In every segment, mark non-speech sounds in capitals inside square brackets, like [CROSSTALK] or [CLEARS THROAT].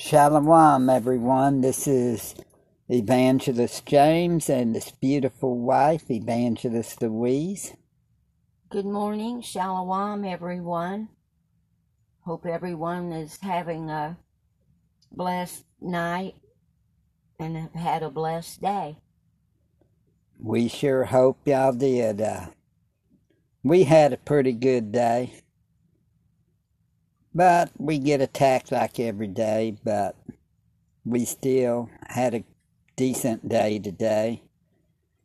Shalom, everyone. This is Evangelist James and his beautiful wife, Evangelist Louise. Good morning, Shalom, everyone. Hope everyone is having a blessed night and have had a blessed day. We sure hope y'all did. Uh, we had a pretty good day. But we get attacked like every day, but we still had a decent day today.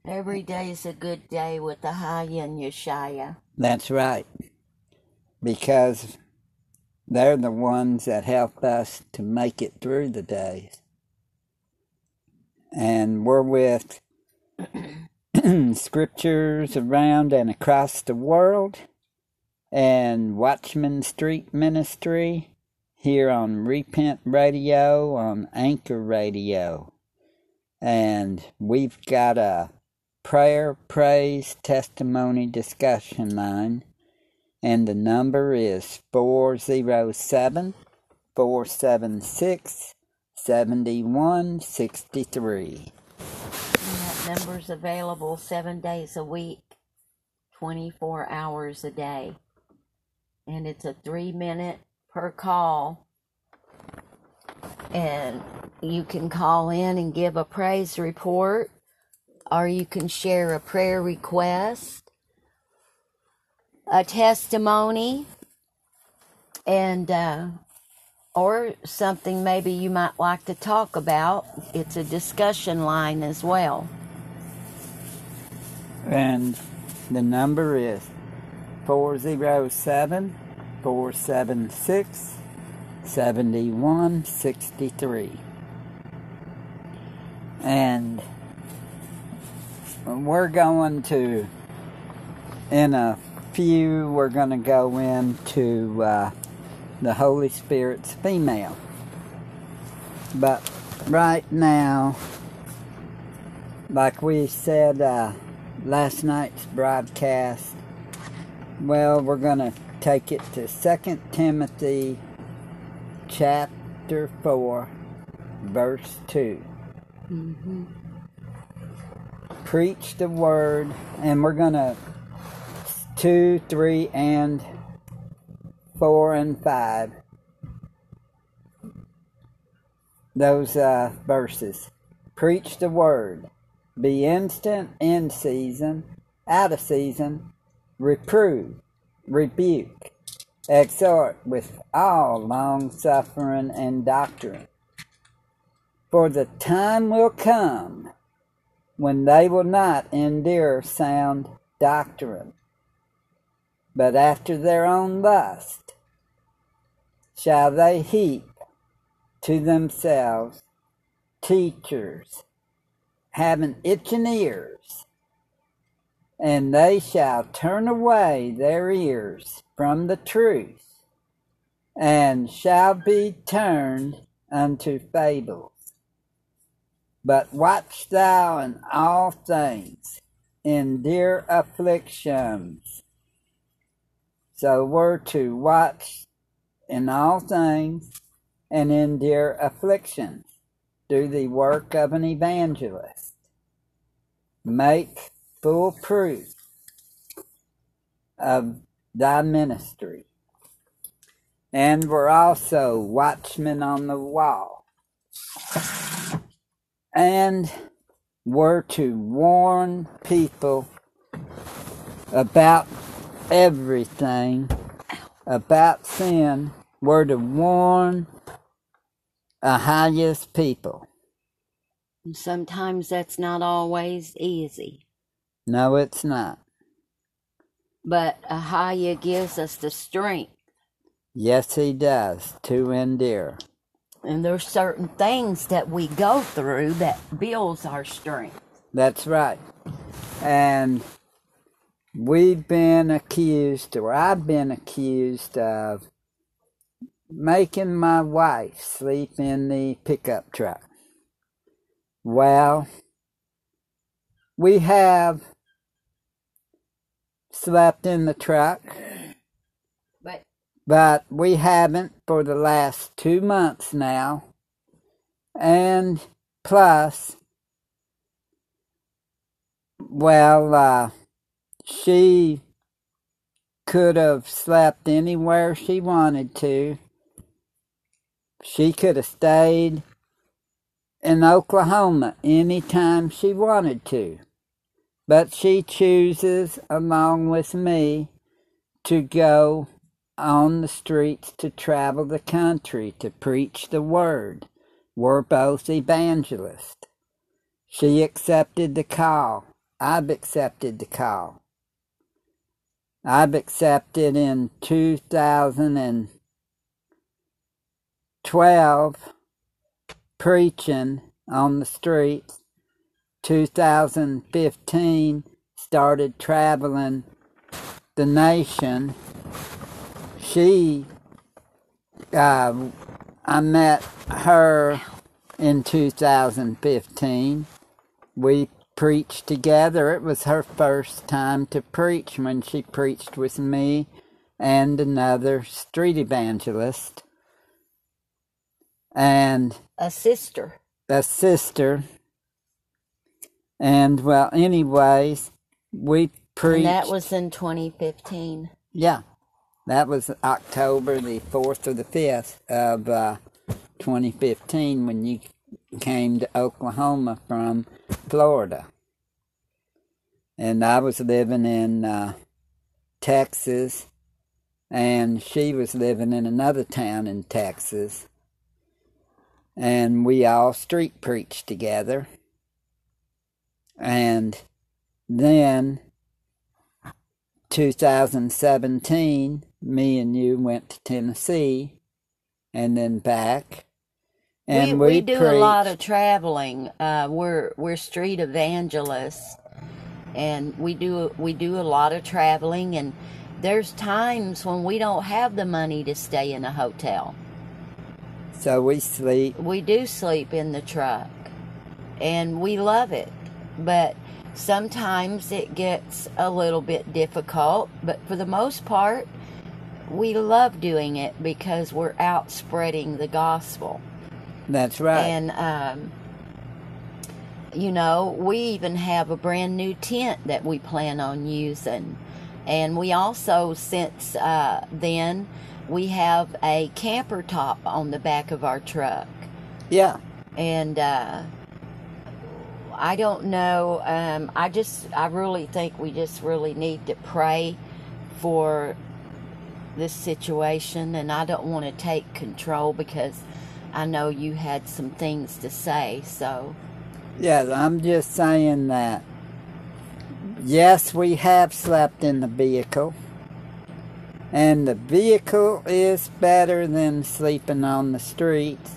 Every day is a good day with the High and Yeshaya. That's right. Because they're the ones that help us to make it through the days. And we're with [CLEARS THROAT] [CLEARS THROAT] scriptures around and across the world and Watchman Street Ministry here on Repent Radio on Anchor Radio. And we've got a prayer, praise, testimony discussion line. And the number is 407 476 7163. That number's available seven days a week, 24 hours a day and it's a three minute per call. And you can call in and give a praise report, or you can share a prayer request, a testimony, and uh, or something maybe you might like to talk about. It's a discussion line as well. And the number is 407 476 7163. And we're going to, in a few, we're going to go into uh, the Holy Spirit's female. But right now, like we said uh, last night's broadcast, well, we're going to take it to 2 Timothy chapter 4, verse 2. Mm-hmm. Preach the word, and we're going to 2, 3, and 4 and 5. Those uh, verses. Preach the word. Be instant in season, out of season, reprove, rebuke, exhort with all long suffering and doctrine. For the time will come when they will not endure sound doctrine, but after their own lust shall they heap to themselves teachers having itching ears and they shall turn away their ears from the truth, and shall be turned unto fables. But watch thou in all things, endure afflictions. So we're to watch in all things and endure afflictions. Do the work of an evangelist. Make full proof of thy ministry. And we're also watchmen on the wall. And we're to warn people about everything, about sin. We're to warn the highest people. Sometimes that's not always easy. No, it's not. But Ahaya gives us the strength. Yes, he does, to endure. And there's certain things that we go through that builds our strength. That's right. And we've been accused, or I've been accused of making my wife sleep in the pickup truck. Well, we have slept in the truck. But but we haven't for the last two months now. And plus, well, uh, she could have slept anywhere she wanted to. She could have stayed in Oklahoma anytime she wanted to. But she chooses, along with me, to go on the streets to travel the country to preach the word. We're both evangelists. She accepted the call. I've accepted the call. I've accepted in 2012 preaching on the streets. 2015 started traveling the nation. She, uh, I met her in 2015. We preached together. It was her first time to preach when she preached with me and another street evangelist. And A sister. a sister. And well, anyways, we preached. And that was in 2015. yeah, that was October the fourth or the fifth of uh, 2015 when you came to Oklahoma from Florida, and I was living in uh, Texas, and she was living in another town in Texas, and we all street preached together. And then 2017, me and you went to Tennessee and then back. And we, we, we do a lot of traveling. Uh, we're we're street evangelists, and we do we do a lot of traveling. And there's times when we don't have the money to stay in a hotel. So we sleep. We do sleep in the truck, and we love it. But sometimes it gets a little bit difficult. But for the most part, we love doing it because we're out spreading the gospel. That's right. And, um, you know, we even have a brand new tent that we plan on using. And we also, since uh, then, we have a camper top on the back of our truck. yeah. And uh, I don't know. Um, I just, I really think we just really need to pray for this situation. And I don't want to take control because I know you had some things to say. So, Yes, I'm just saying that. Yes, we have slept in the vehicle. And the vehicle is better than sleeping on the streets.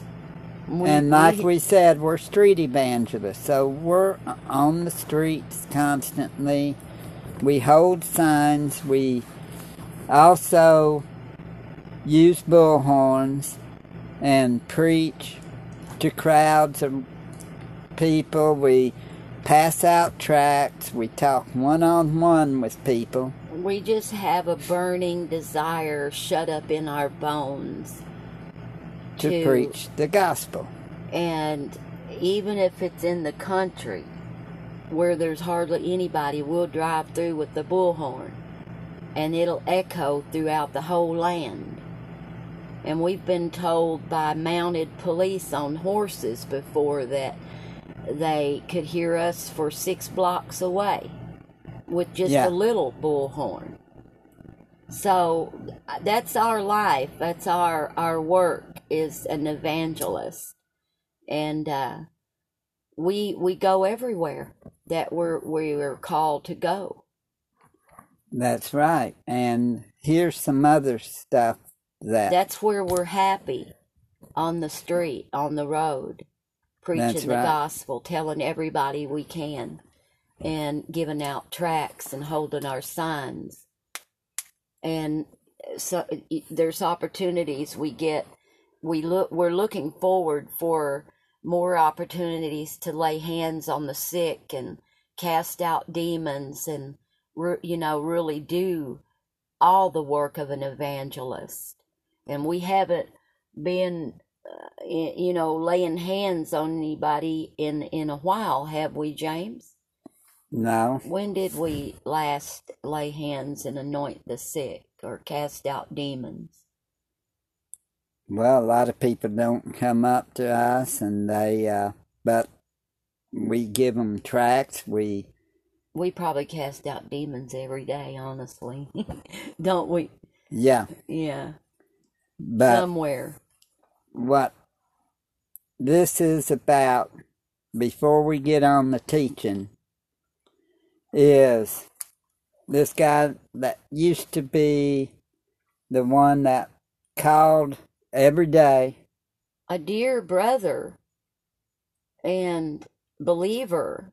We, and like we said, we're street evangelists, so we're on the streets constantly. We hold signs. We also use bullhorns and preach to crowds of people. We pass out tracts. We talk one on one with people. we just have a burning desire shut up in our bones to, To- preach the gospel. And even if it's in the country where there's hardly anybody, we'll drive through with the bullhorn and it'll echo throughout the whole land. And we've been told by mounted police on horses before that they could hear us for six blocks away with just Yeah. a little bullhorn. So that's our life. That's our our work is an evangelist, and uh, we we go everywhere that we're we are called to go. That's right. And here's some other stuff that That's where we're happy on the street, on the road, preaching That's the gospel, telling everybody we can, and giving out tracts and holding our signs. And so there's opportunities we get. We look. We're looking forward for more opportunities to lay hands on the sick and cast out demons and you know really do all the work of an evangelist and we haven't been uh, y- you know, laying hands on anybody in in a while, have we, James? No. When did we last lay hands and anoint the sick or cast out demons? Well, a lot of people don't come up to us, and they, uh, but we give them tracts. We, We probably cast out demons every day, honestly. [LAUGHS] Don't we? yeah, Yeah. but Somewhere. what this is about, before we get on the teaching, is this guy that used to be the one that called every day. A dear brother and believer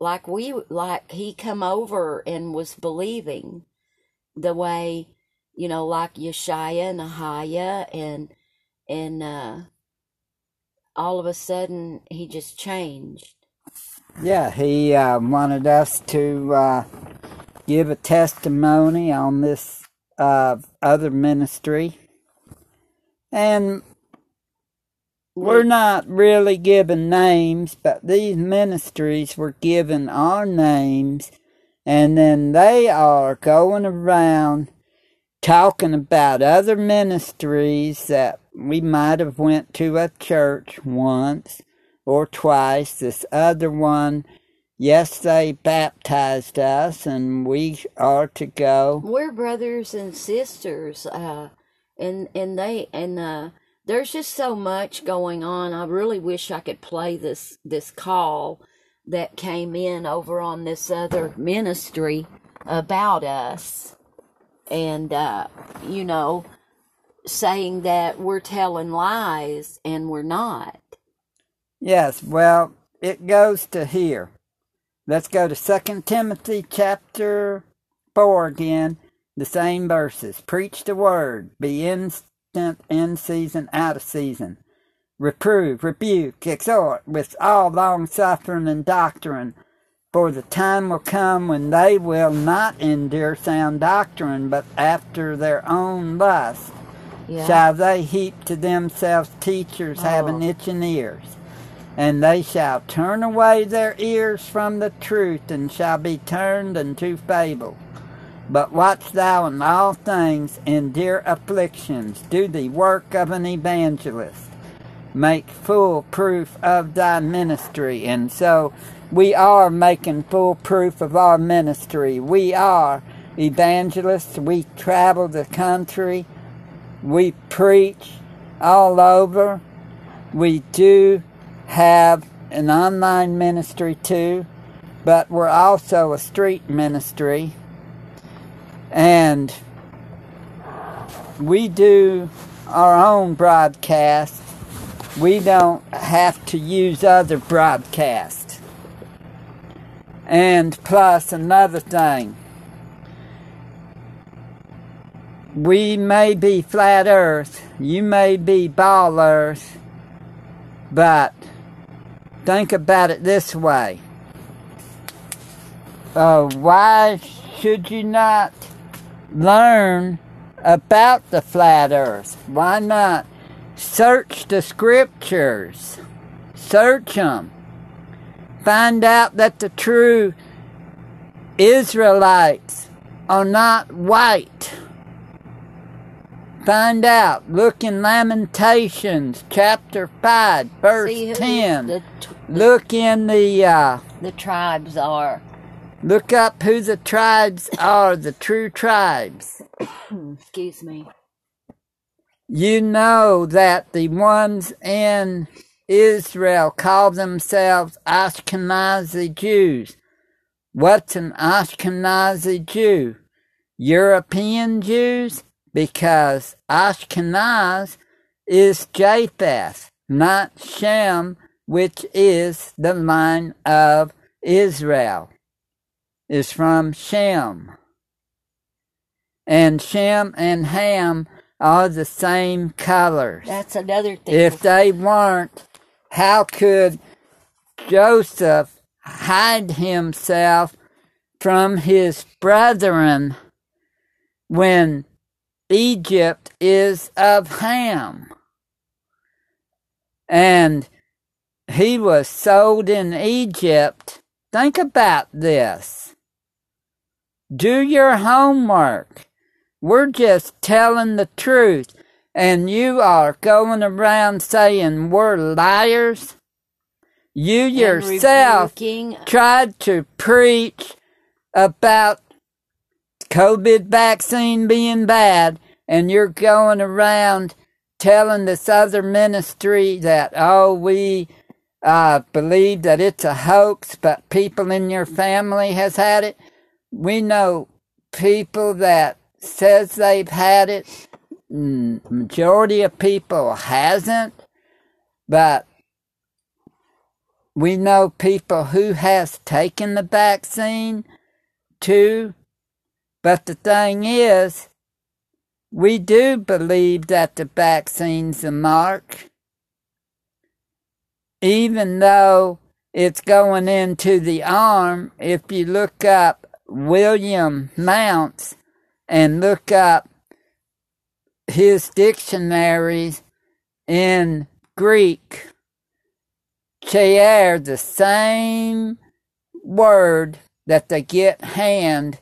like we like he come over and was believing the way you know like Yeshaya and Ahaya and and uh all of a sudden he just changed Yeah, he uh, wanted us to uh, give a testimony on this uh, other ministry. And we're not really given names, but these ministries were given our names, and then they are going around talking about other ministries that we might have went to a church once or twice. This other one, yes, they baptized us, and we are to go. we're brothers and sisters uh and and they and uh there's just so much going on. I really wish i could play this this call that came in over on this other ministry about us. And uh you know saying that we're telling lies and we're not. Yes, well, it goes to here. Let's go to Second Timothy chapter 4 again, the same verses. Preach the word, be instant in season, out of season. Reprove, rebuke, exhort with all long suffering and doctrine. For the time will come when they will not endure sound doctrine, but after their own lust yeah shall they heap to themselves teachers oh. having Oh. itching ears. And they shall turn away their ears from the truth, and shall be turned unto fable. But watch thou in all things, endure afflictions, do the work of an evangelist, make full proof of thy ministry. And so we are making full proof of our ministry. We are evangelists. We travel the country. We preach all over. We do have an online ministry too, but we're also a street ministry. And we do our own broadcast. We don't have to use other broadcasts. And plus another thing. We may be flat earth, you may be ball earth, but think about it this way. Uh, why should you not learn about the flat earth? Why not search the scriptures? Search them. Find out that the true Israelites are not white. Find out. Look in Lamentations chapter 5, verse See who 10. the, t- Look in the uh, the tribes are look up who the tribes are, the true tribes. [COUGHS] excuse me You know that the ones in Israel call themselves Ashkenazi Jews. What's an Ashkenazi Jew? European Jews? Because Ashkenaz is Japheth, not Shem, which is the line of Israel. Is from Shem. And Shem and Ham are the same colors. that's another thing If they weren't, how could Joseph hide himself from his brethren when Egypt is of Ham? and he was sold in Egypt. Think about this. Do your homework. We're just telling the truth. And you are going around saying we're liars. You yourself tried to preach about COVID vaccine being bad, and you're going around telling this other ministry that, oh, we uh, believe that it's a hoax, but people in your family has had it. We know people that says they've had it. Mm, Majority of people hasn't, but we know people who has taken the vaccine too. But the thing is, we do believe that the vaccine's a mark, even though it's going into the arm. If you look up William Mounce and look up his dictionaries in Greek, share the same word that they get hand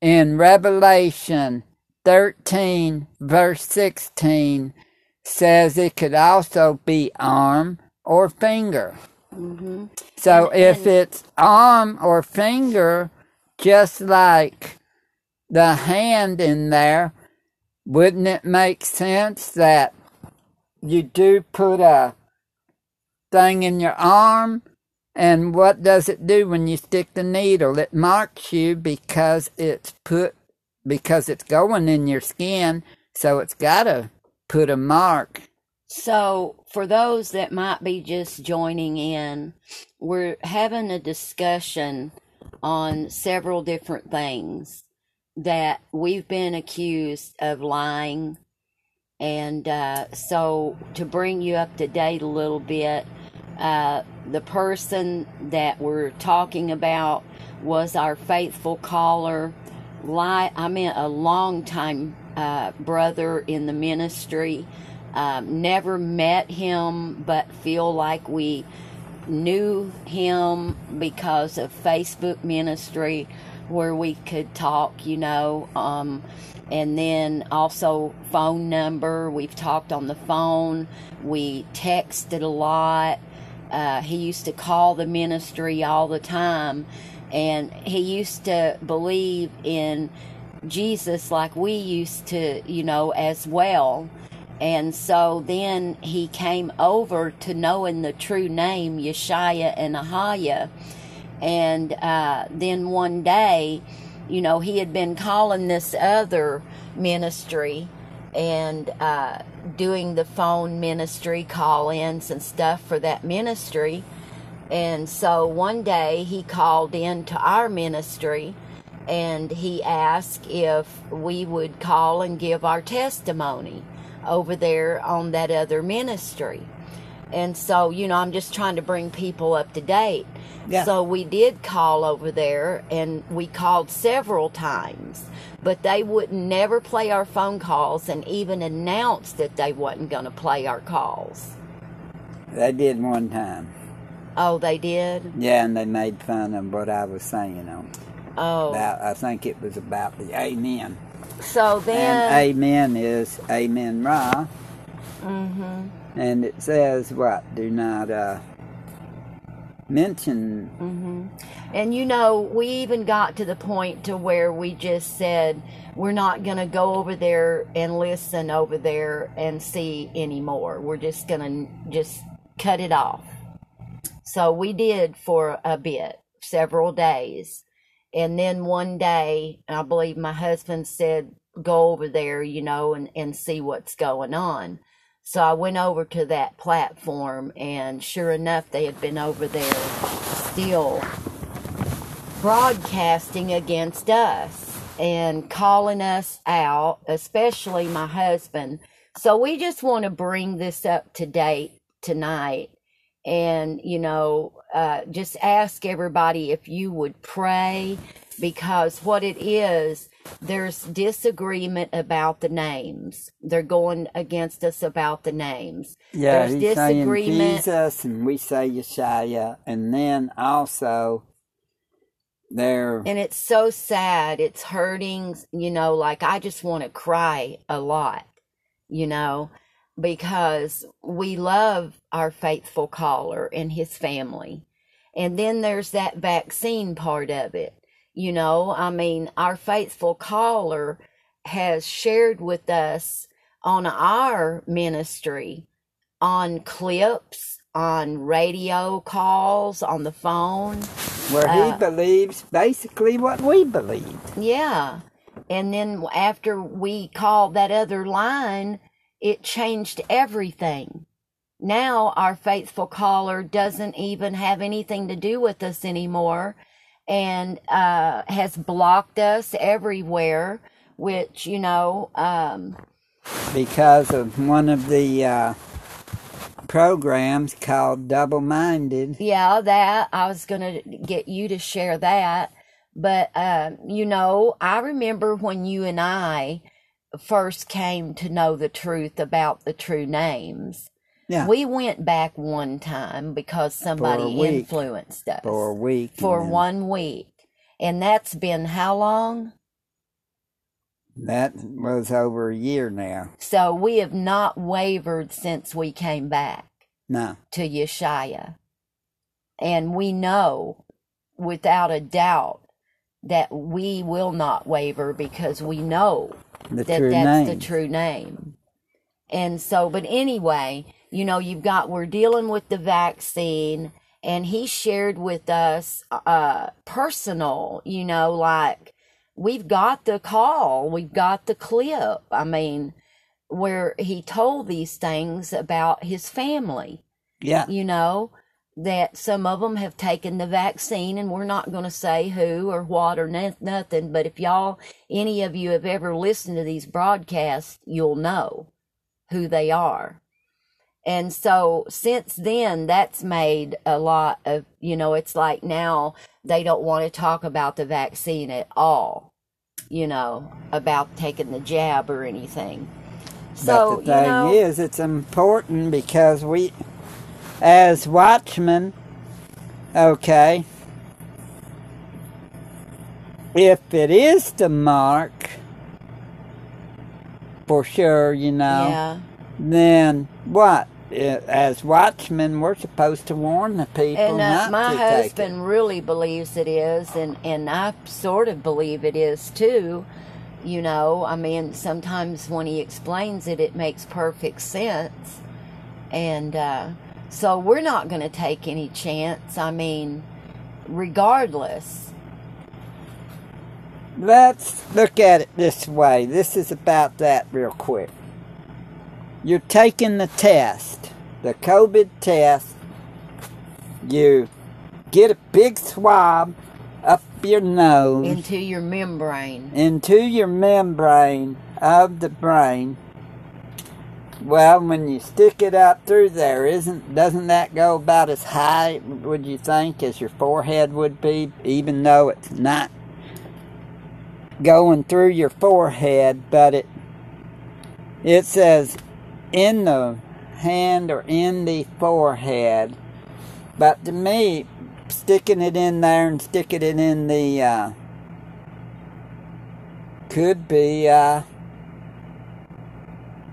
in Revelation 13, verse 16, says it could also be arm or finger. hmm So if it's arm or finger, just like the hand in there, wouldn't it make sense that you do put a thing in your arm? And what does it do when you stick the needle? It marks you because it's put because it's going in your skin, so it's got to put a mark. So, for those that might be just joining in, we're having a discussion on several different things that we've been accused of lying. And uh, so, to bring you up to date a little bit, uh, the person that we're talking about was our faithful caller. Lie, I mean, a long time uh, brother in the ministry. Um, never met him, but feel like we knew him because of Facebook ministry where we could talk, you know. Um, and then also phone number. We've talked on the phone. We texted a lot. Uh, he used to call the ministry all the time, and he used to believe in Jesus like we used to, you know, as well. And so then he came over to knowing the true name, Yeshaya and Ahaya. And uh, then one day, you know, he had been calling this other ministry and uh, doing the phone ministry call ins and stuff for that ministry. And so one day he called in to our ministry and he asked if we would call and give our testimony over there on that other ministry. And so, you know, I'm just trying to bring people up to date. Yeah. So we did call over there and we called several times, but they would never play our phone calls and even announce that they wasn't going to play our calls. They did one time. Oh, they did? Yeah, and they made fun of what I was saying on Oh. about. I think it was about the amen. So And then, amen is amen ra, mhm, and it says what? Do not uh, mention. mhm. And you know, we even got to the point to where we just said we're not going to go over there and listen over there and see anymore. We're just going to just cut it off. So we did for a bit, several days. And then one day, I believe my husband said, go over there, you know, and, and see what's going on. So I went over to that platform, and sure enough, they had been over there still broadcasting against us and calling us out, especially my husband. So we just want to bring this up to date tonight and, you know, uh, just ask everybody if you would pray because what it is, there's disagreement about the names. They're going against us about the names. Yeah, there's he's saying disagreement. Jesus, and we say Yeshaya, and then also there. And it's so sad. It's hurting, you know, like I just want to cry a lot, you know, because we love our faithful caller and his family. And then there's that vaccine part of it. You know, I mean, our faithful caller has shared with us on our ministry on clips, on radio calls, on the phone. where uh, he believes basically what we believe. Yeah. And then after we called that other line, it changed everything. Now our faithful caller doesn't even have anything to do with us anymore and uh, has blocked us everywhere, which, you know, um, because of one of the uh, programs called Double Minded. Yeah, that I was gonna get you to share that. But um, you know, I remember when you and I first came to know the truth about the true names. Yeah, We went back one time because somebody week. influenced us for a week. for and one week. And that's been how long? That was over a year now. So we have not wavered since we came back. No, to Yeshaya. And we know without a doubt that we will not waver because we know the that true that's name. the true name. And so, but anyway, you know, you've got, we're dealing with the vaccine and he shared with us, uh, personal, you know, like we've got the call, we've got the clip. I mean, where he told these things about his family yeah, you know, that some of them have taken the vaccine, and we're not going to say who or what or no- nothing. But if y'all, any of you have ever listened to these broadcasts, you'll know who they are. And so since then, that's made a lot of, you know, it's like now they don't want to talk about the vaccine at all, you know, about taking the jab or anything. So, but the thing you know, is, it's important because we, as watchmen, okay, if it is the mark, for sure, you know, yeah. then what? As watchmen, we're supposed to warn the people And uh, not my to take it. husband really believes it is, and and I sort of believe it is too. You know, I mean, sometimes when he explains it, it makes perfect sense. And uh, so we're not going to take any chance. I mean, regardless. Let's look at it this way. This is about that real quick. You're taking the test, the COVID test. You get a big swab up your nose Into your membrane. into your membrane of the brain. Well, when you stick it up through there, isn't doesn't that go about as high, would you think, as your forehead would be, even though it's not going through your forehead, but it it says in the hand or in the forehead. But to me, sticking it in there and sticking it in the uh, could be uh,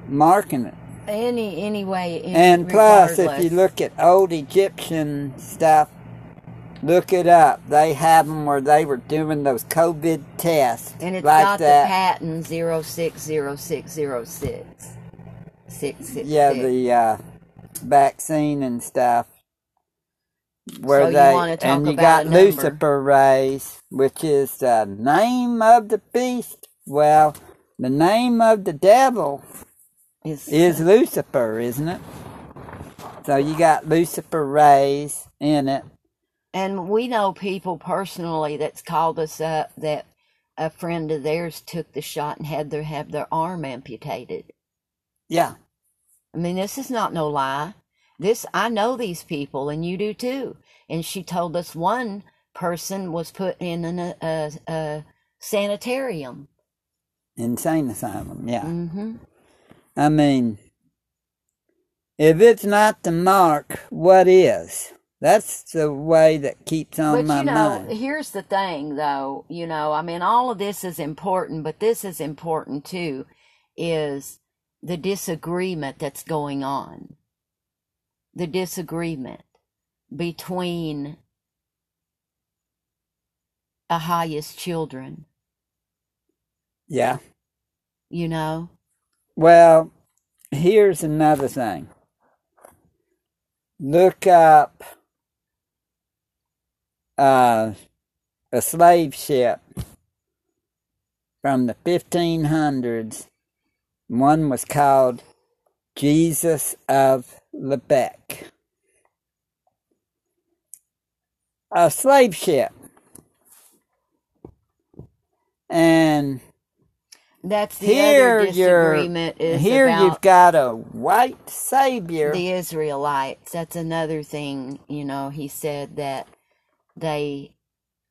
marking it. Any anyway. in- And plus, if you look at old Egyptian stuff, look it up. They have them where they were doing those COVID tests And it's like got that. the patent zero six zero six zero six. Six six yeah, six. the uh, vaccine and stuff. Where So they and you got. luciferase, which is the name of the beast. Well, the name of the devil is, is uh, Lucifer, isn't it? So you got luciferase in it. and we know people personally that's called us up that a friend of theirs took the shot and had their have their arm amputated. Yeah. I mean, this is not no lie. This I know these people, and you do too. And she told us one person was put in an, a, a, a sanitarium. Insane asylum, yeah. hmm I mean, if it's not the mark, what is? That's the way that keeps on But my you know, mind. here's the thing though, you know, I mean all of this is important, but this is important too is the disagreement that's going on. The disagreement between Ahaya's children, Yeah. you know? Well, here's another thing. Look up uh, a slave ship from the 1500s. One was called Jesus of Lübeck. A slave ship. And That's the here other disagreement is here you've got a white savior. the Israelites. That's another thing, you know, he said that they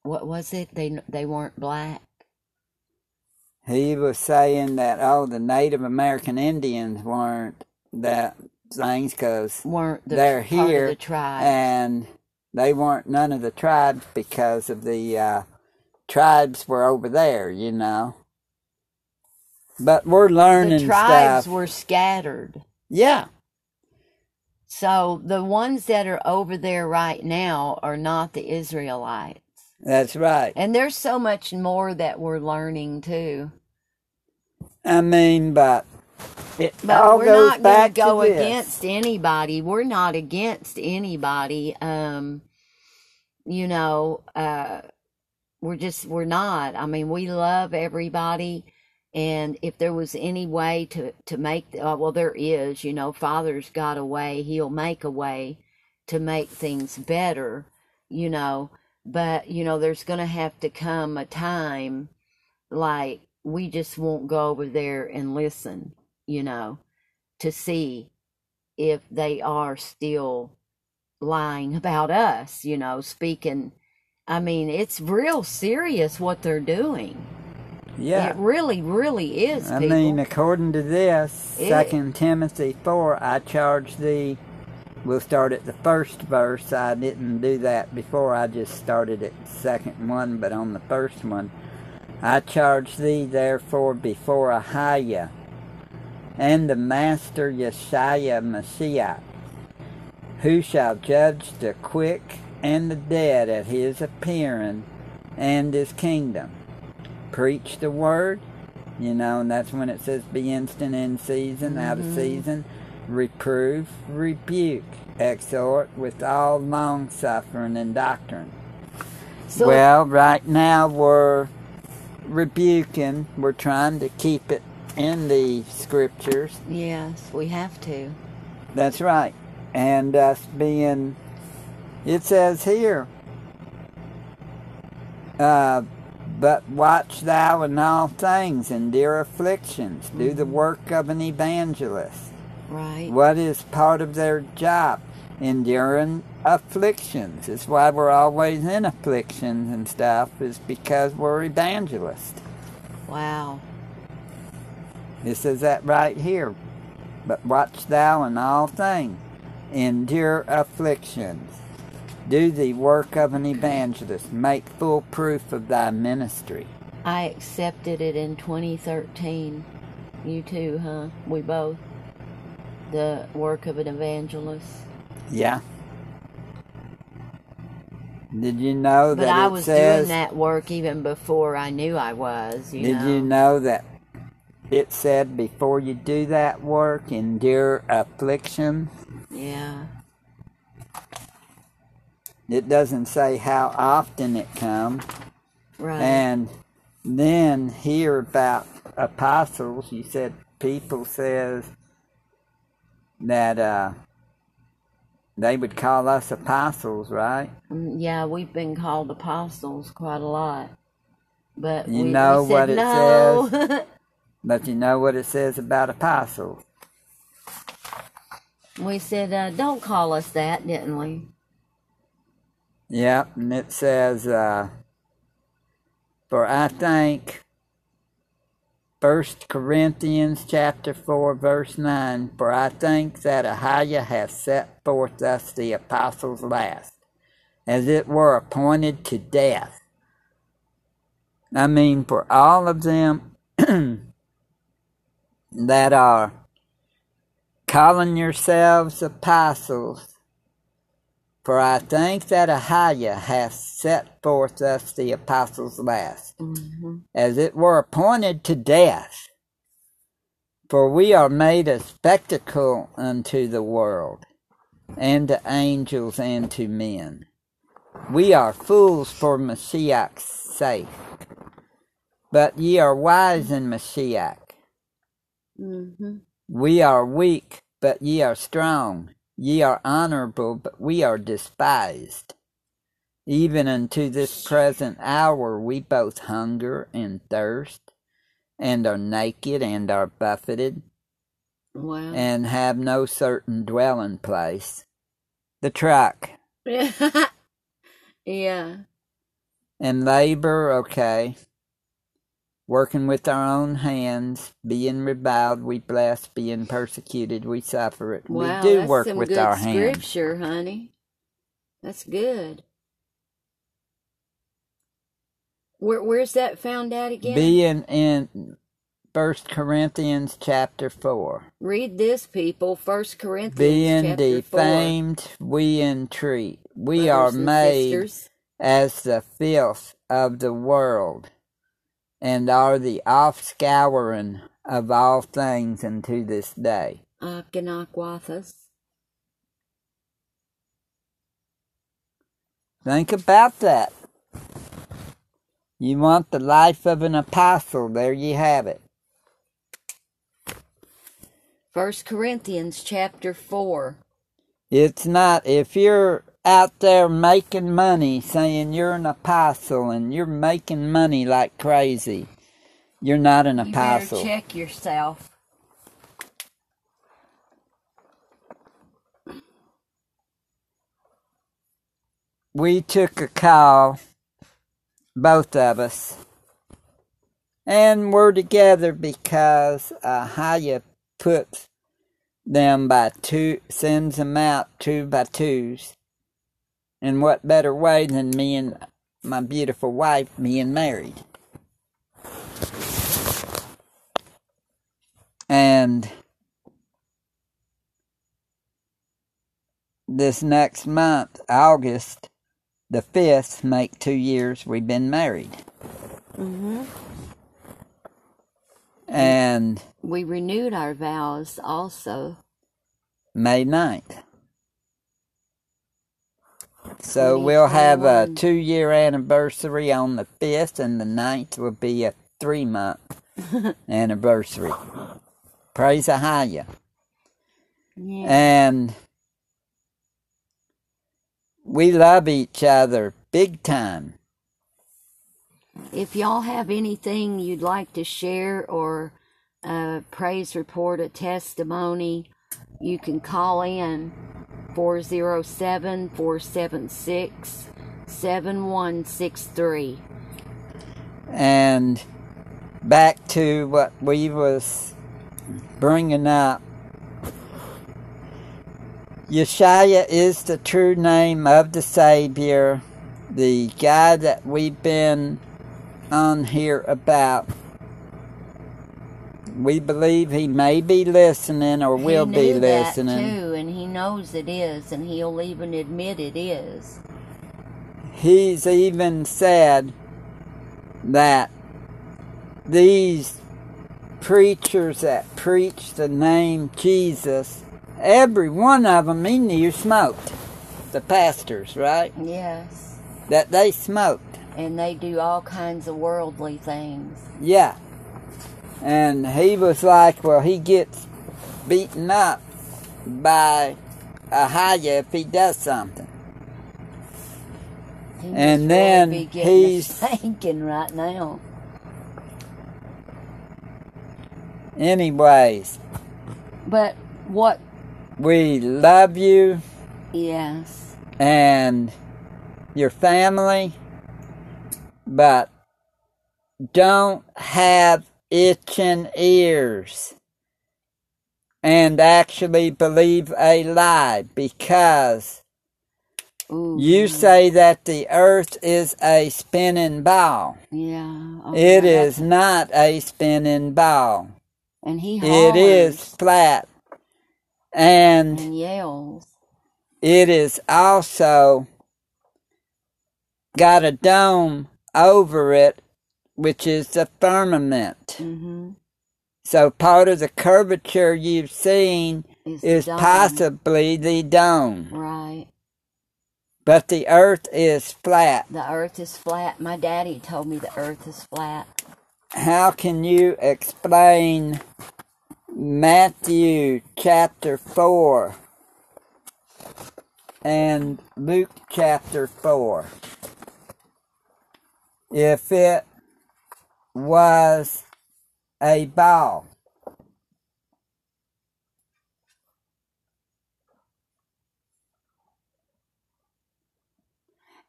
what was it? They they weren't black. He was saying that oh, the Native American Indians weren't that things because weren't the they're here the tribe. and they weren't none of the tribes because of the uh, tribes were over there, you know. But we're learning the tribes stuff. were scattered. yeah, So the ones that are over there right now are not the Israelites. that's right. And there's so much more that we're learning too. I mean, but it But all we're goes not going to go to this. against anybody. We're not against anybody. Um, you know, uh, we're just we're not. I mean, we love everybody, and if there was any way to to make, uh, well, there is. You know, Father's got a way. He'll make a way to make things better. You know, but you know, there's going to have to come a time like we just won't go over there and listen you know, to see if they are still lying about us, you know, speaking. I mean, it's real serious what they're doing. Yeah. It really, really is. I people. mean, according to this, It- Second Timothy four, I charge thee. We'll start at the first verse. I didn't do that before. I just started at the second one, but on the first one, I charge thee therefore before Ahiah and the Master Yeshua Mashiach, who shall judge the quick and the dead at his appearing and his kingdom. Preach the word, you know, and that's when it says be instant in season, out of season, reprove, rebuke, exhort with all long suffering and doctrine. So- well, right now we're rebuking, we're trying to keep it in the scriptures. yes, we have to. That's right. And us being, it says here, uh, but watch thou in all things, endure afflictions, do the mm-hmm. work of an evangelist. Right. What is part of their job? Enduring afflictions. It's why we're always in afflictions and stuff, is because we're evangelists. Wow. It says that right here. But watch thou in all things, endure afflictions, do the work of an evangelist, make full proof of thy ministry. I accepted it in 2013. You too, huh? We both. The work of an evangelist. Yeah. Did you know But that I it was says? doing that work even before I knew I was. You did know? you know that it said before you do that work, endure affliction? Yeah. It doesn't say how often it comes. Right. And then hear about apostles. You said people says that uh, they would call us apostles, right? Mm, yeah, we've been called apostles quite a lot. But You we, know we what it no. [LAUGHS] But you know what it says about apostles. we said, uh, don't call us that, didn't we? Yep, and it says, uh, for I think First Corinthians chapter four verse nine, for I think that Ahiah hath set forth thus the apostles last, as it were appointed to death. I mean for all of them [CLEARS THROAT] that are calling yourselves apostles for I think that Ahiah hath set forth us the apostles last, Mm-hmm. as it were appointed to death. For we are made a spectacle unto the world, and to angels, and to men. We are fools for Mashiach's sake, but ye are wise in Mashiach. Mm-hmm. We are weak, but ye are strong. Ye are honorable, but we are despised. Even unto this present hour we both hunger and thirst, and are naked and are buffeted, Wow. and have no certain dwelling place. The truck. [LAUGHS] yeah. And labor, okay. Working with our own hands, being reviled, we bless, being persecuted, we suffer it. Wow. we do that's work some with good our hands. scripture, honey. That's good. Where, where's that found out again? being in First Corinthians chapter four. Read this, people. First Corinthians Being chapter four. defamed, we entreat. We are Brothers and made sisters. as the filth of the world, and are the offscouring of all things unto this day. Think about that. You want the life of an apostle, there you have it. First Corinthians chapter four. It's not, if you're out there making money saying you're an apostle and you're making money like crazy, you're not an You apostle. check yourself. We took a call, both of us, and we're together because uh, Haya puts them by two, sends them out two by twos. And what better way than me and my beautiful wife being married? And this next month, August the 5th, make two years we've been married. Mm-hmm. And We renewed our vows also. May 9th. So we'll have a two year anniversary on the 5th, and the 9th will be a three month [LAUGHS] anniversary. Praise Ahia. Yeah. And we love each other big time. If y'all have anything you'd like to share or a praise report, a testimony, you can call in 407 476 7163. And back to what we was bringing up. Yeshua is the true name of the Savior, the guy that we've been on here about. We believe he may be listening or will he be knew that listening. too, and he knows it is, and he'll even admit it is. He's even said that these preachers that preach the name Jesus, every one of them he knew smoked. The pastors, right? Yes. That they smoked. And they do all kinds of worldly things. Yeah. And he was like, well, he gets beaten up by a Ahaya if he does something. He And then really be getting a he's- [LAUGHS] thinking right now. Anyways, But what? we love you Yes. and your family, but don't have itching ears and actually believe a lie because Ooh. you say that the earth is a spinning ball. Yeah. It okay. is not a spinning ball. And he hollers. It is flat. And and yells. it is also got a dome over it, which is the firmament. Mm-hmm. So part of the curvature you've seen Is is dome. possibly the dome. Right. But the earth is flat. The earth is flat. My daddy told me the earth is flat. How can you explain Matthew chapter 4 and Luke chapter 4 if it was a ball?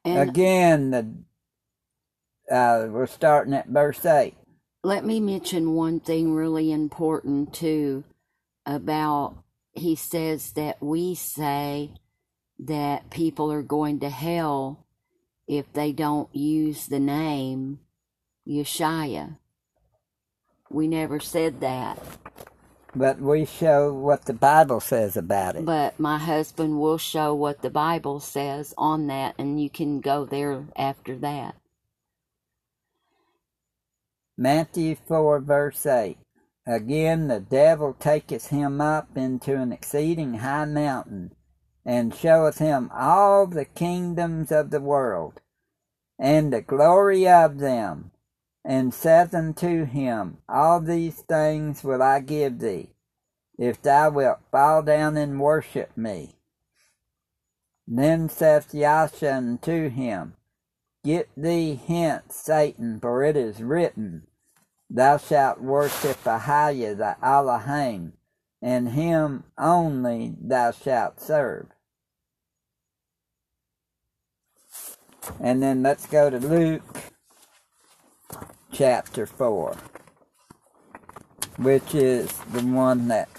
And Again, the, uh, we're starting at verse 8. let me mention one thing really important too about he says that we say that people are going to hell if they don't use the name Yeshua. We never said that, But we show what the Bible says about it. but my husband will show what the Bible says on that, and you can go there after that. Matthew 4, verse 8. Again, the devil taketh him up into an exceeding high mountain, and showeth him all the kingdoms of the world, and the glory of them, and saith unto him, All these things will I give thee, if thou wilt fall down and worship me. Then saith Yahshua unto him, Get thee hence, Satan, for it is written, Thou shalt worship Ahiah the Elohim, and him only thou shalt serve. And then let's go to Luke chapter 4, which is the one that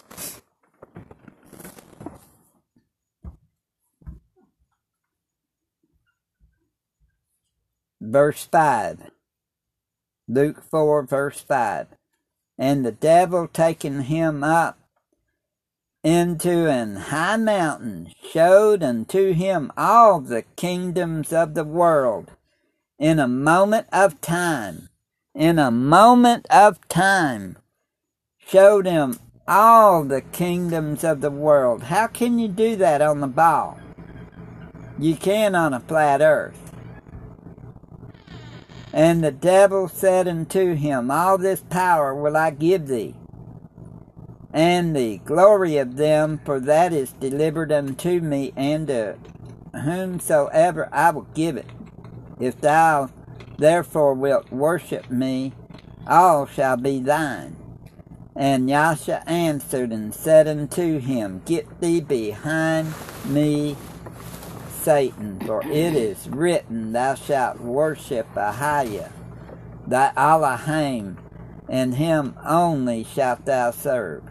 verse 5. Luke 4, verse 5. And the devil taking him up into an high mountain showed unto him all the kingdoms of the world in a moment of time. In a moment of time showed him all the kingdoms of the world. How can you do that on the ball? You can on a flat earth. And the devil said unto him, All this power will I give thee, and the glory of them, for that is delivered unto me, and to whomsoever I will give it. If thou therefore wilt worship me, all shall be thine. And Yasha answered and said unto him, Get thee behind me, Satan, for it is written, Thou shalt worship Ahiah, thy Elohim, and him only shalt thou serve.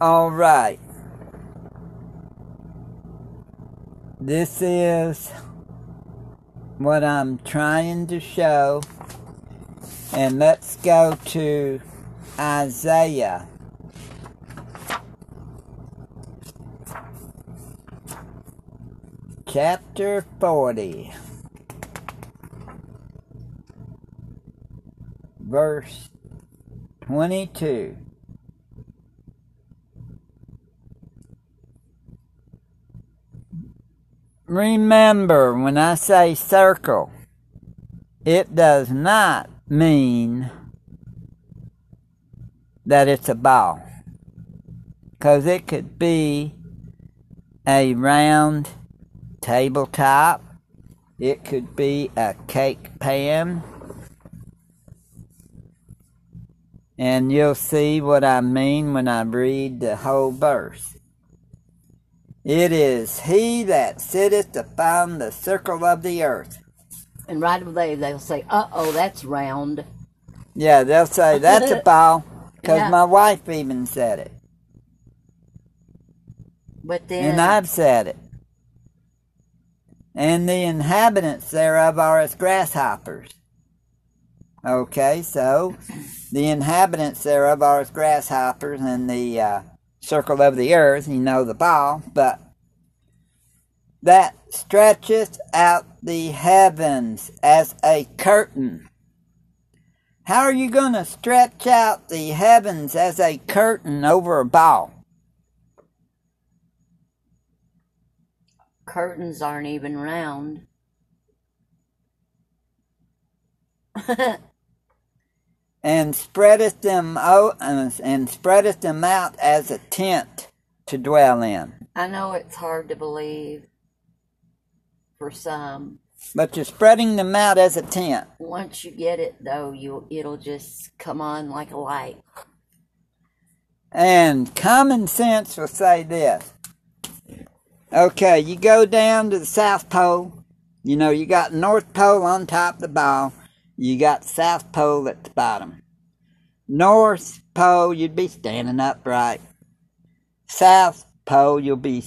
All right. This is what I'm trying to show. And let's go to Isaiah. Chapter 40. Verse 22. Remember, when I say circle, it does not mean that it's a ball. Because it could be a round tabletop, it could be a cake pan, and you'll see what I mean when I read the whole verse. It is he that sitteth upon the circle of the earth. And right away they'll say, uh oh, that's round. Yeah, they'll say [LAUGHS] that's a ball because Yeah. my wife even said it, But then, and I've said it. And the inhabitants thereof are as grasshoppers. Okay, so the inhabitants thereof are as grasshoppers and the uh, circle of the earth, you know the ball, but that stretcheth out the heavens as a curtain. How are you going to stretch out the heavens as a curtain over a ball? curtains aren't even round. [LAUGHS] and spreadeth them out and spreadeth them out as a tent to dwell in. I know it's hard to believe for some. But you're spreading them out as a tent. Once you get it, though, you it'll just come on like a light. And common sense will say this. Okay, you go down to the South Pole. You know, you got North Pole on top of the ball. You got South Pole at the bottom. North Pole, you'd be standing upright. South Pole, you'll be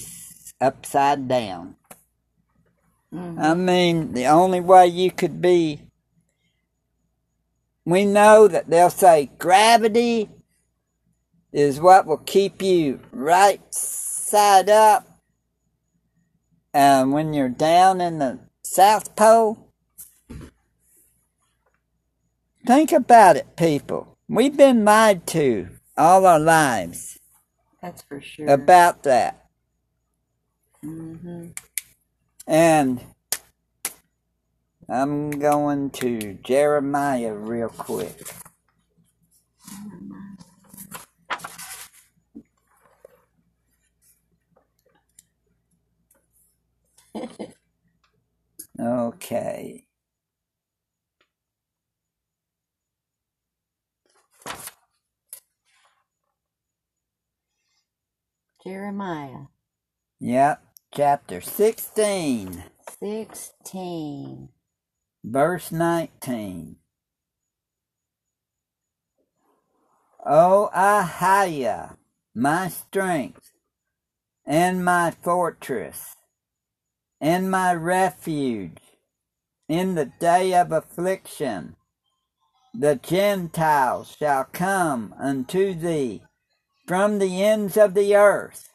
upside down. Mm-hmm. I mean, the only way you could be. We know that they'll say gravity is what will keep you right side up. And when you're down in the South Pole, think about it, people. We've been lied to all our lives That's for sure. about that. hmm And I'm going to Jeremiah real quick. [LAUGHS] Okay. Jeremiah Yep. Chapter 16, 16. verse 19. O Ahiah, my strength, and my fortress, and my refuge in the day of affliction, the Gentiles shall come unto thee from the ends of the earth,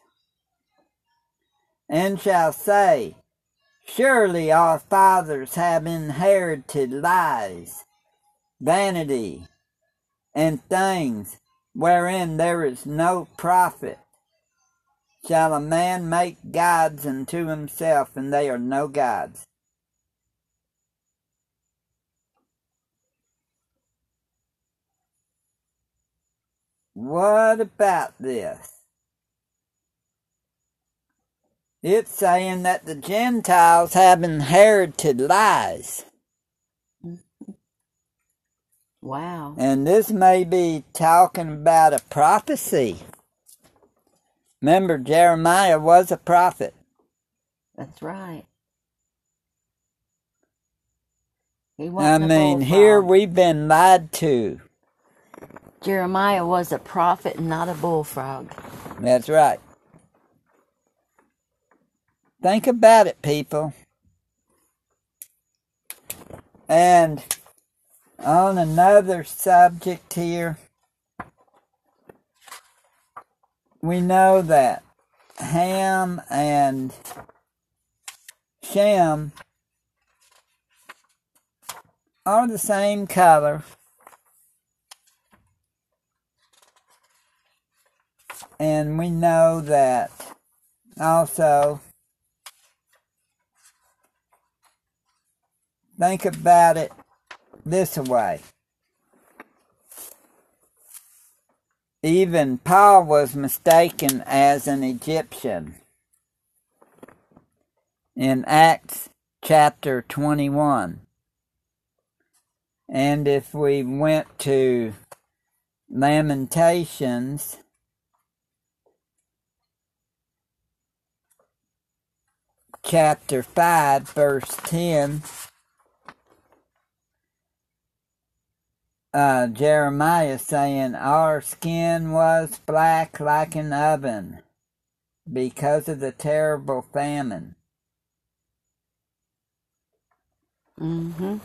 and shall say, Surely our fathers have inherited lies, vanity, and things wherein there is no profit. Shall a man make gods unto himself, and they are no gods? What about this? It's saying that the Gentiles have inherited lies. Wow. And this may be talking about a prophecy. Remember, Jeremiah was a prophet. That's right. He I mean, here we've been lied to. Jeremiah was a prophet and not a bullfrog. That's right. Think about it, people. And on another subject here, we know that Ham and Shem are the same color. And we know that also, think about it this way. Even Paul was mistaken as an Egyptian. In Acts chapter 21. And if we went to Lamentations, chapter 5, verse 10, uh, Jeremiah saying, Our skin was black like an oven because of the terrible famine. Mm-hmm.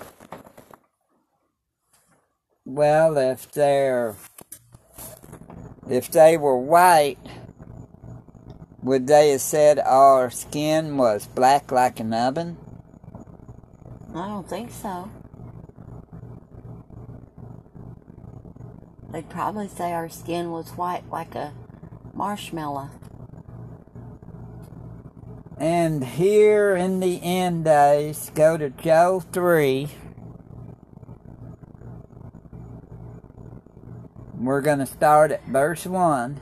Well, if they're if they were white, would they have said our skin was black like an oven? I don't think so. They'd probably say our skin was white like a marshmallow. And here in the end days, go to Joel 3. We're going to start at verse 1.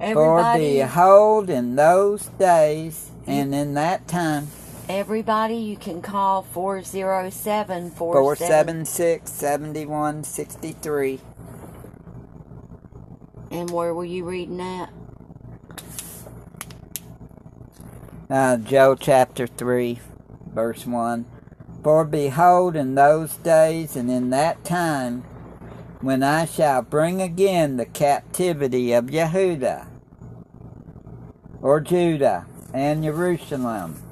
For behold, in those days and in that time, everybody, you can call 407 476 7163. And where were you reading that? Uh, Joel chapter 3, verse 1. For behold, in those days and in that time, when I shall bring again the captivity of Yehuda, or Judah, and Jerusalem,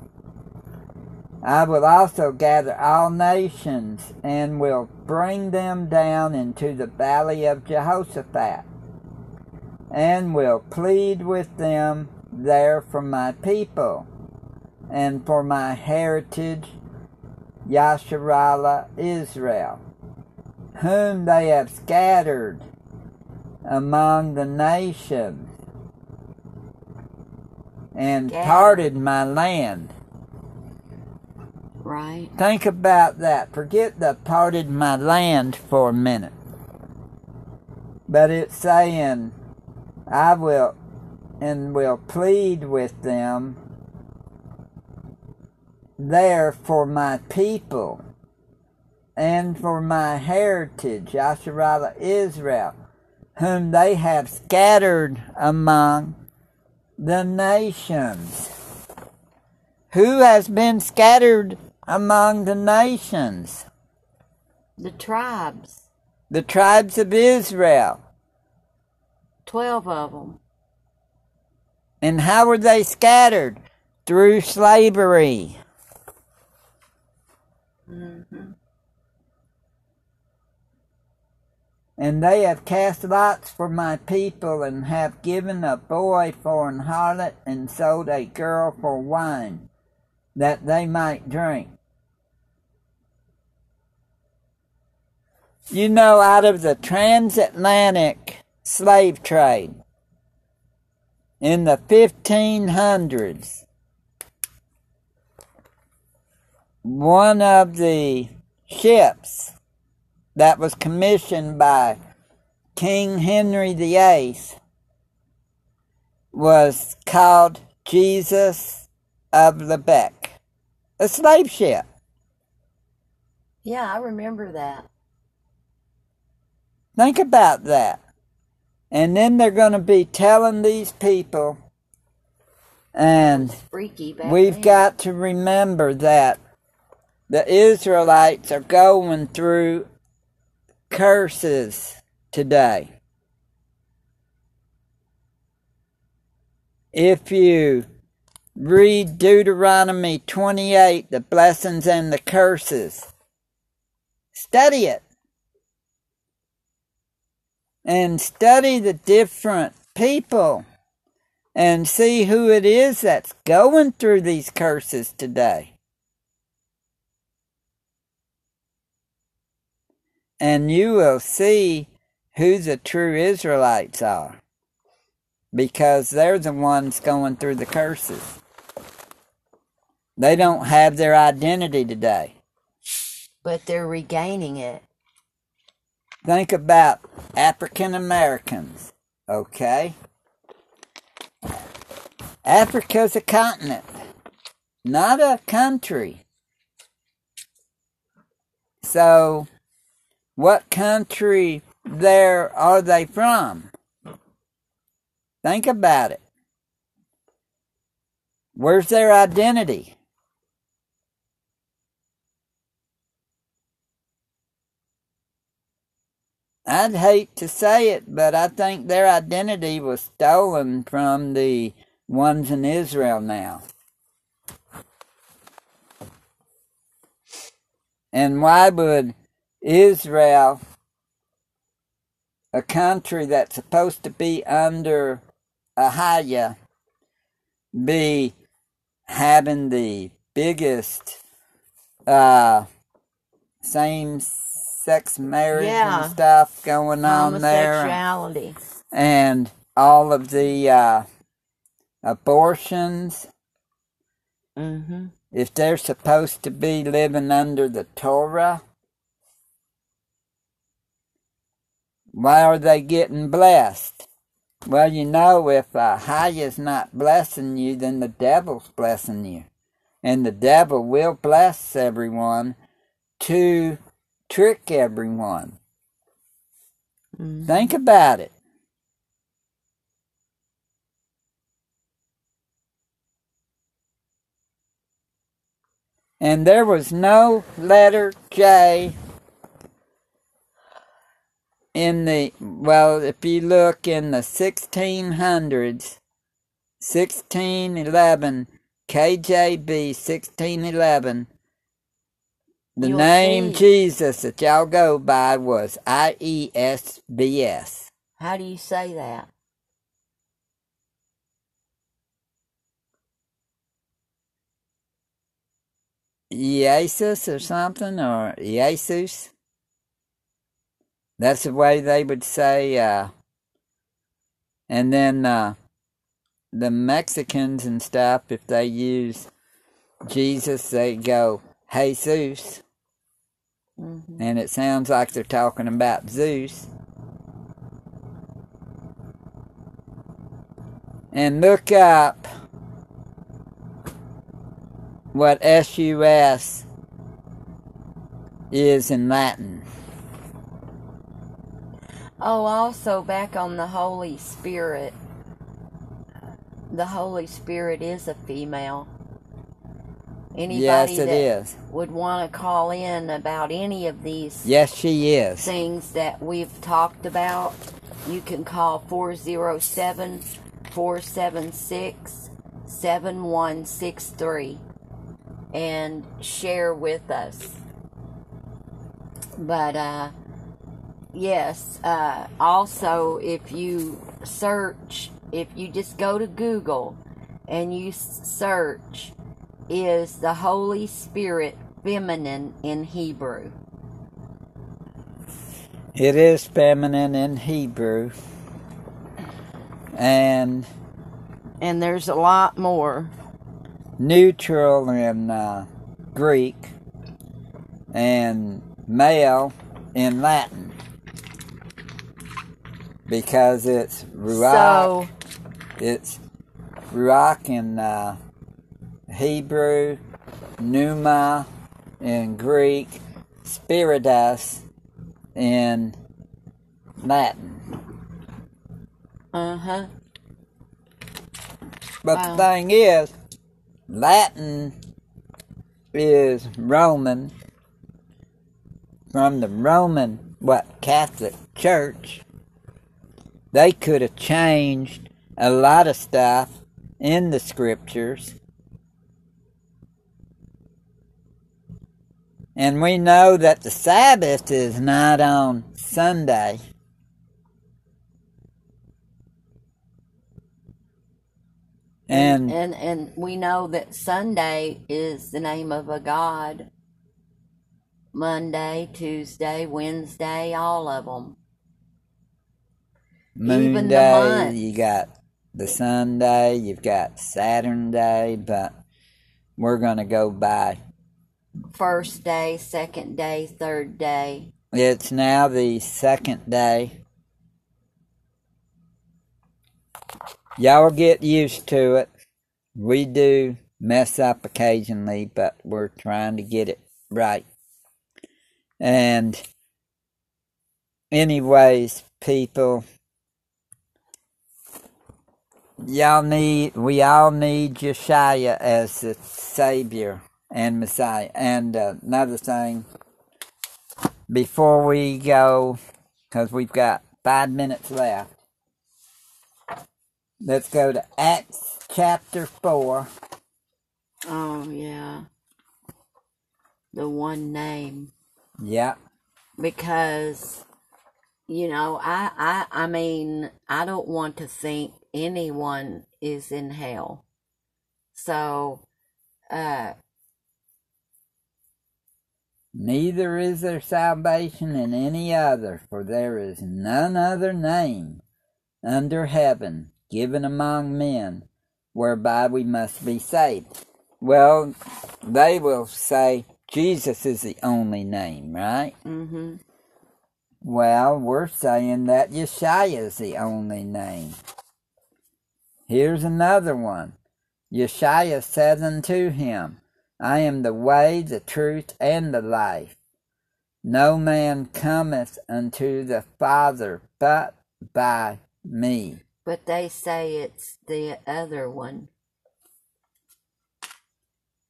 I will also gather all nations, and will bring them down into the valley of Jehoshaphat, and will plead with them there for my people, and for my heritage, Yasharallah Israel, whom they have scattered among the nations, and parted my land. Right. Think about that. Forget the parted my land for a minute. But it's saying, I will and will plead with them there for my people and for my heritage, Yasharallah Israel, whom they have scattered among the nations. Who has been scattered among the nations? The tribes, The tribes of Israel. 12 of them. And how were they scattered? Through slavery. And they have cast lots for my people, and have given a boy for an harlot, and sold a girl for wine, that they might drink. You know, out of the transatlantic slave trade in the 1500s, one of the ships that was commissioned by King Henry VIII was called Jesus of Lübeck, a slave ship. Yeah, I remember that. Think about that. And then they're going to be telling these people, and Freaky we've then. got to remember that the Israelites are going through curses today. If you read Deuteronomy 28, the blessings and the curses, study it. And study the different people and see who it is that's going through these curses today. And you will see who the true Israelites are because they're the ones going through the curses. They don't have their identity today. But they're regaining it. Think about African Americans, okay? Africa's a continent, not a country. So, what country there are they from? Think about it. Where's their identity? I'd hate to say it, but I think their identity was stolen from the ones in Israel now. And why would Israel, a country that's supposed to be under Ahaya, be having the biggest uh, same sex marriage Yeah. and stuff going on there? And all of the uh, abortions, Mm-hmm. if they're supposed to be living under the Torah, why are they getting blessed? Well, you know, if uh, Haya's not blessing you, then the devil's blessing you. And the devil will bless everyone to trick everyone. Mm-hmm. Think about it. And there was no letter J in the, well, if you look in the 1600s, 1611, KJB 1611, the You'll name see. Jesus that y'all go by was E IESBS. How do you say that? Jesus or something, or Jesus. That's the way they would say. Uh, and then uh, the Mexicans and stuff, if they use Jesus, they go Jesus, Mm-hmm. and it sounds like they're talking about Zeus. And look up what SUS is in Latin. Oh, also back on the Holy Spirit. The Holy Spirit is a female. Anybody yes, it that is. would want to call in about any of these Yes, she is. things that we've talked about, you can call 407 476 7163 and share with us. But, uh, yes, uh, also if you search, if you just go to Google and you search, is the Holy Spirit feminine in Hebrew? It is feminine in Hebrew. And And there's a lot more. neutral in uh, Greek. And male in Latin. Because it's ruach. So, It's ruach in uh, Hebrew, pneuma in Greek, spiritus in Latin. uh huh. But Wow. the thing is, Latin is Roman from the Roman what Catholic Church. They could have changed a lot of stuff in the scriptures. And we know that the Sabbath is not on Sunday. And and and we know that Sunday is the name of a god. Monday, Tuesday, Wednesday, all of them. Moon Even Day, you got the Sunday, you've got Saturn Day, but we're gonna go by. First day, second day, third day. It's now the second day. Y'all get used to it. We do mess up occasionally, but we're trying to get it right. And, anyways, people, y'all need we all need Yeshua as the Savior and Messiah. And uh, another thing, before we go, because we've got five minutes left, let's go to Acts chapter four. Oh yeah. The one name. Yep. Because you know, I I I mean, I don't want to think anyone is in hell. So uh Neither is there salvation in any other, for there is none other name under heaven given among men whereby we must be saved. Well, they will say Jesus is the only name, right? mm-hmm. Well, we're saying that Yeshua is the only name. Here's another one. Yeshua said unto him, I am the way, the truth, and the life. No man cometh unto the Father but by me. But they say it's the other one.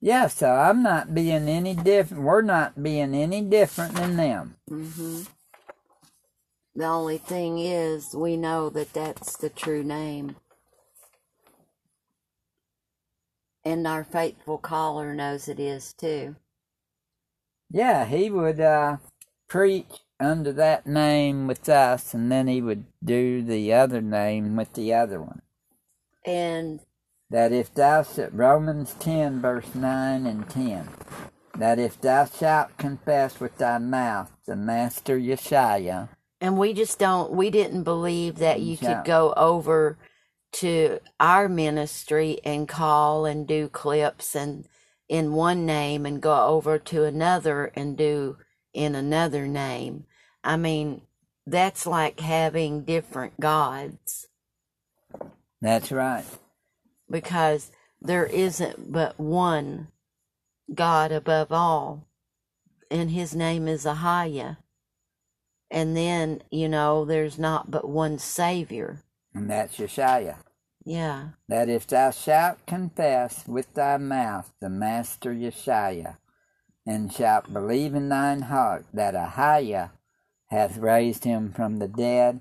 Yeah, so I'm not being any different. We're not being any different than them. hmm The only thing is, we know that that's the true name. And our faithful caller knows it is too. Yeah, he would uh, preach under that name with us, and then he would do the other name with the other one. And That if thou shalt, Romans 10, verse 9 and 10, that if thou shalt confess with thy mouth the Master Yeshua, and we just don't we didn't believe that you Yeah. could go over to our ministry and call and do clips and in one name and go over to another and do in another name. I mean, that's like having different gods that's right. because there isn't but one God above all, and his name is Ahaya. And then, you know, there's not but one Savior. And that's Yeshua. Yeah. that if thou shalt confess with thy mouth the Master Yeshua, and shalt believe in thine heart that Ahiah hath raised him from the dead,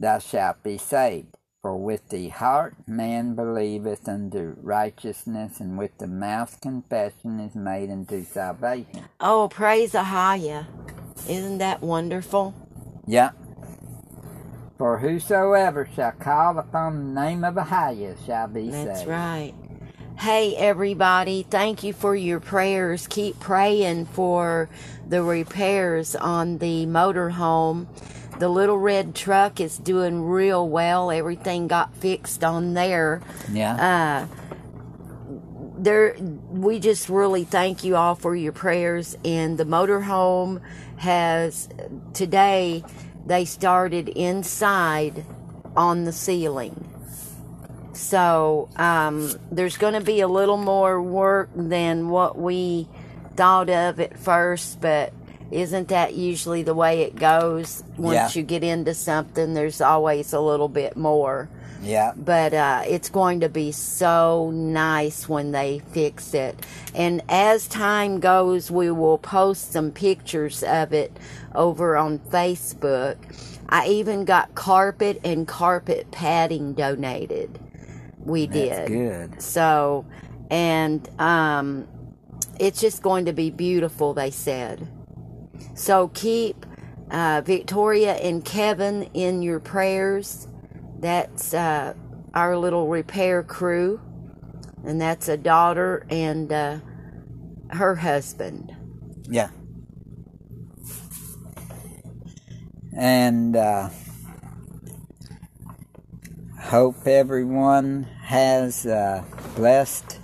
thou shalt be saved. For with the heart man believeth unto righteousness, and with the mouth confession is made unto salvation. Oh, praise Ahaya. Isn't that wonderful? Yep. For whosoever shall call upon the name of Ahiah shall be That's saved. That's right. Hey, everybody, thank you for your prayers. Keep praying for the repairs on the motorhome. The little red truck is doing real well. Everything got fixed on there. Yeah. Uh, there, we just really thank you all for your prayers. And the motorhome has today. They started inside on the ceiling. So um, there's going to be a little more work than what we thought of at first, but isn't that usually the way it goes? Once Yeah. you get into something, there's always a little bit more yeah. but uh, it's going to be so nice when they fix it. And as time goes, we will post some pictures of it over on Facebook. I even got carpet and carpet padding donated. We That's did. good. So, and um, it's just going to be beautiful, they said. So keep uh, Victoria and Kevin in your prayers. That's uh, our little repair crew, and that's a daughter and uh, her husband. Yeah. And uh, hope everyone has a blessed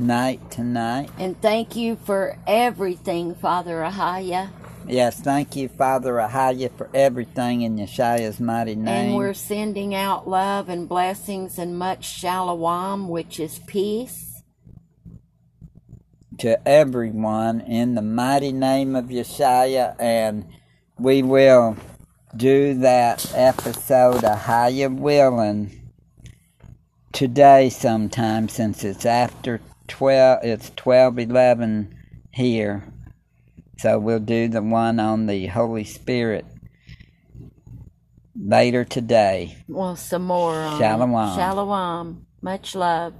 night tonight. And thank you for everything, Father Ahaya. Yes, thank you, Father Ahaya, for everything in Yeshua's mighty name. And we're sending out love and blessings and much shalom, which is peace. to everyone in the mighty name of Yeshua, and we will do that episode of Higher Willing today sometime since it's after 12 it's 12 11 here so we'll do the one on the holy spirit later today Well, some more on Shalom. Shalom. Much love.